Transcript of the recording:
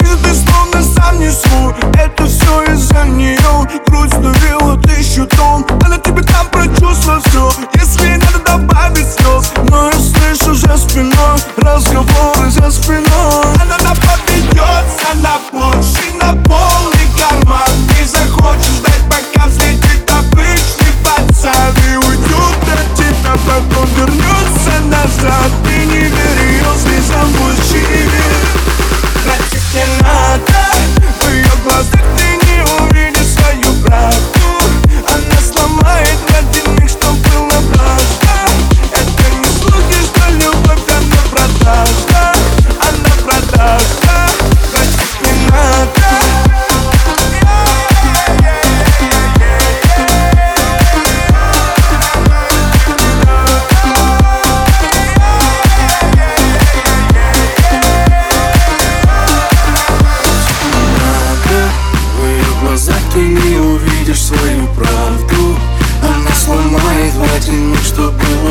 И ты словно сам несу Это все из-за нее Грудь давила тысячу тонн. Она тебе там прочувствовала Если надо добавить слез Но я слышу за спиной Разговоры за спиной. Она нападется на площадь, на площадь тянуть, чтобы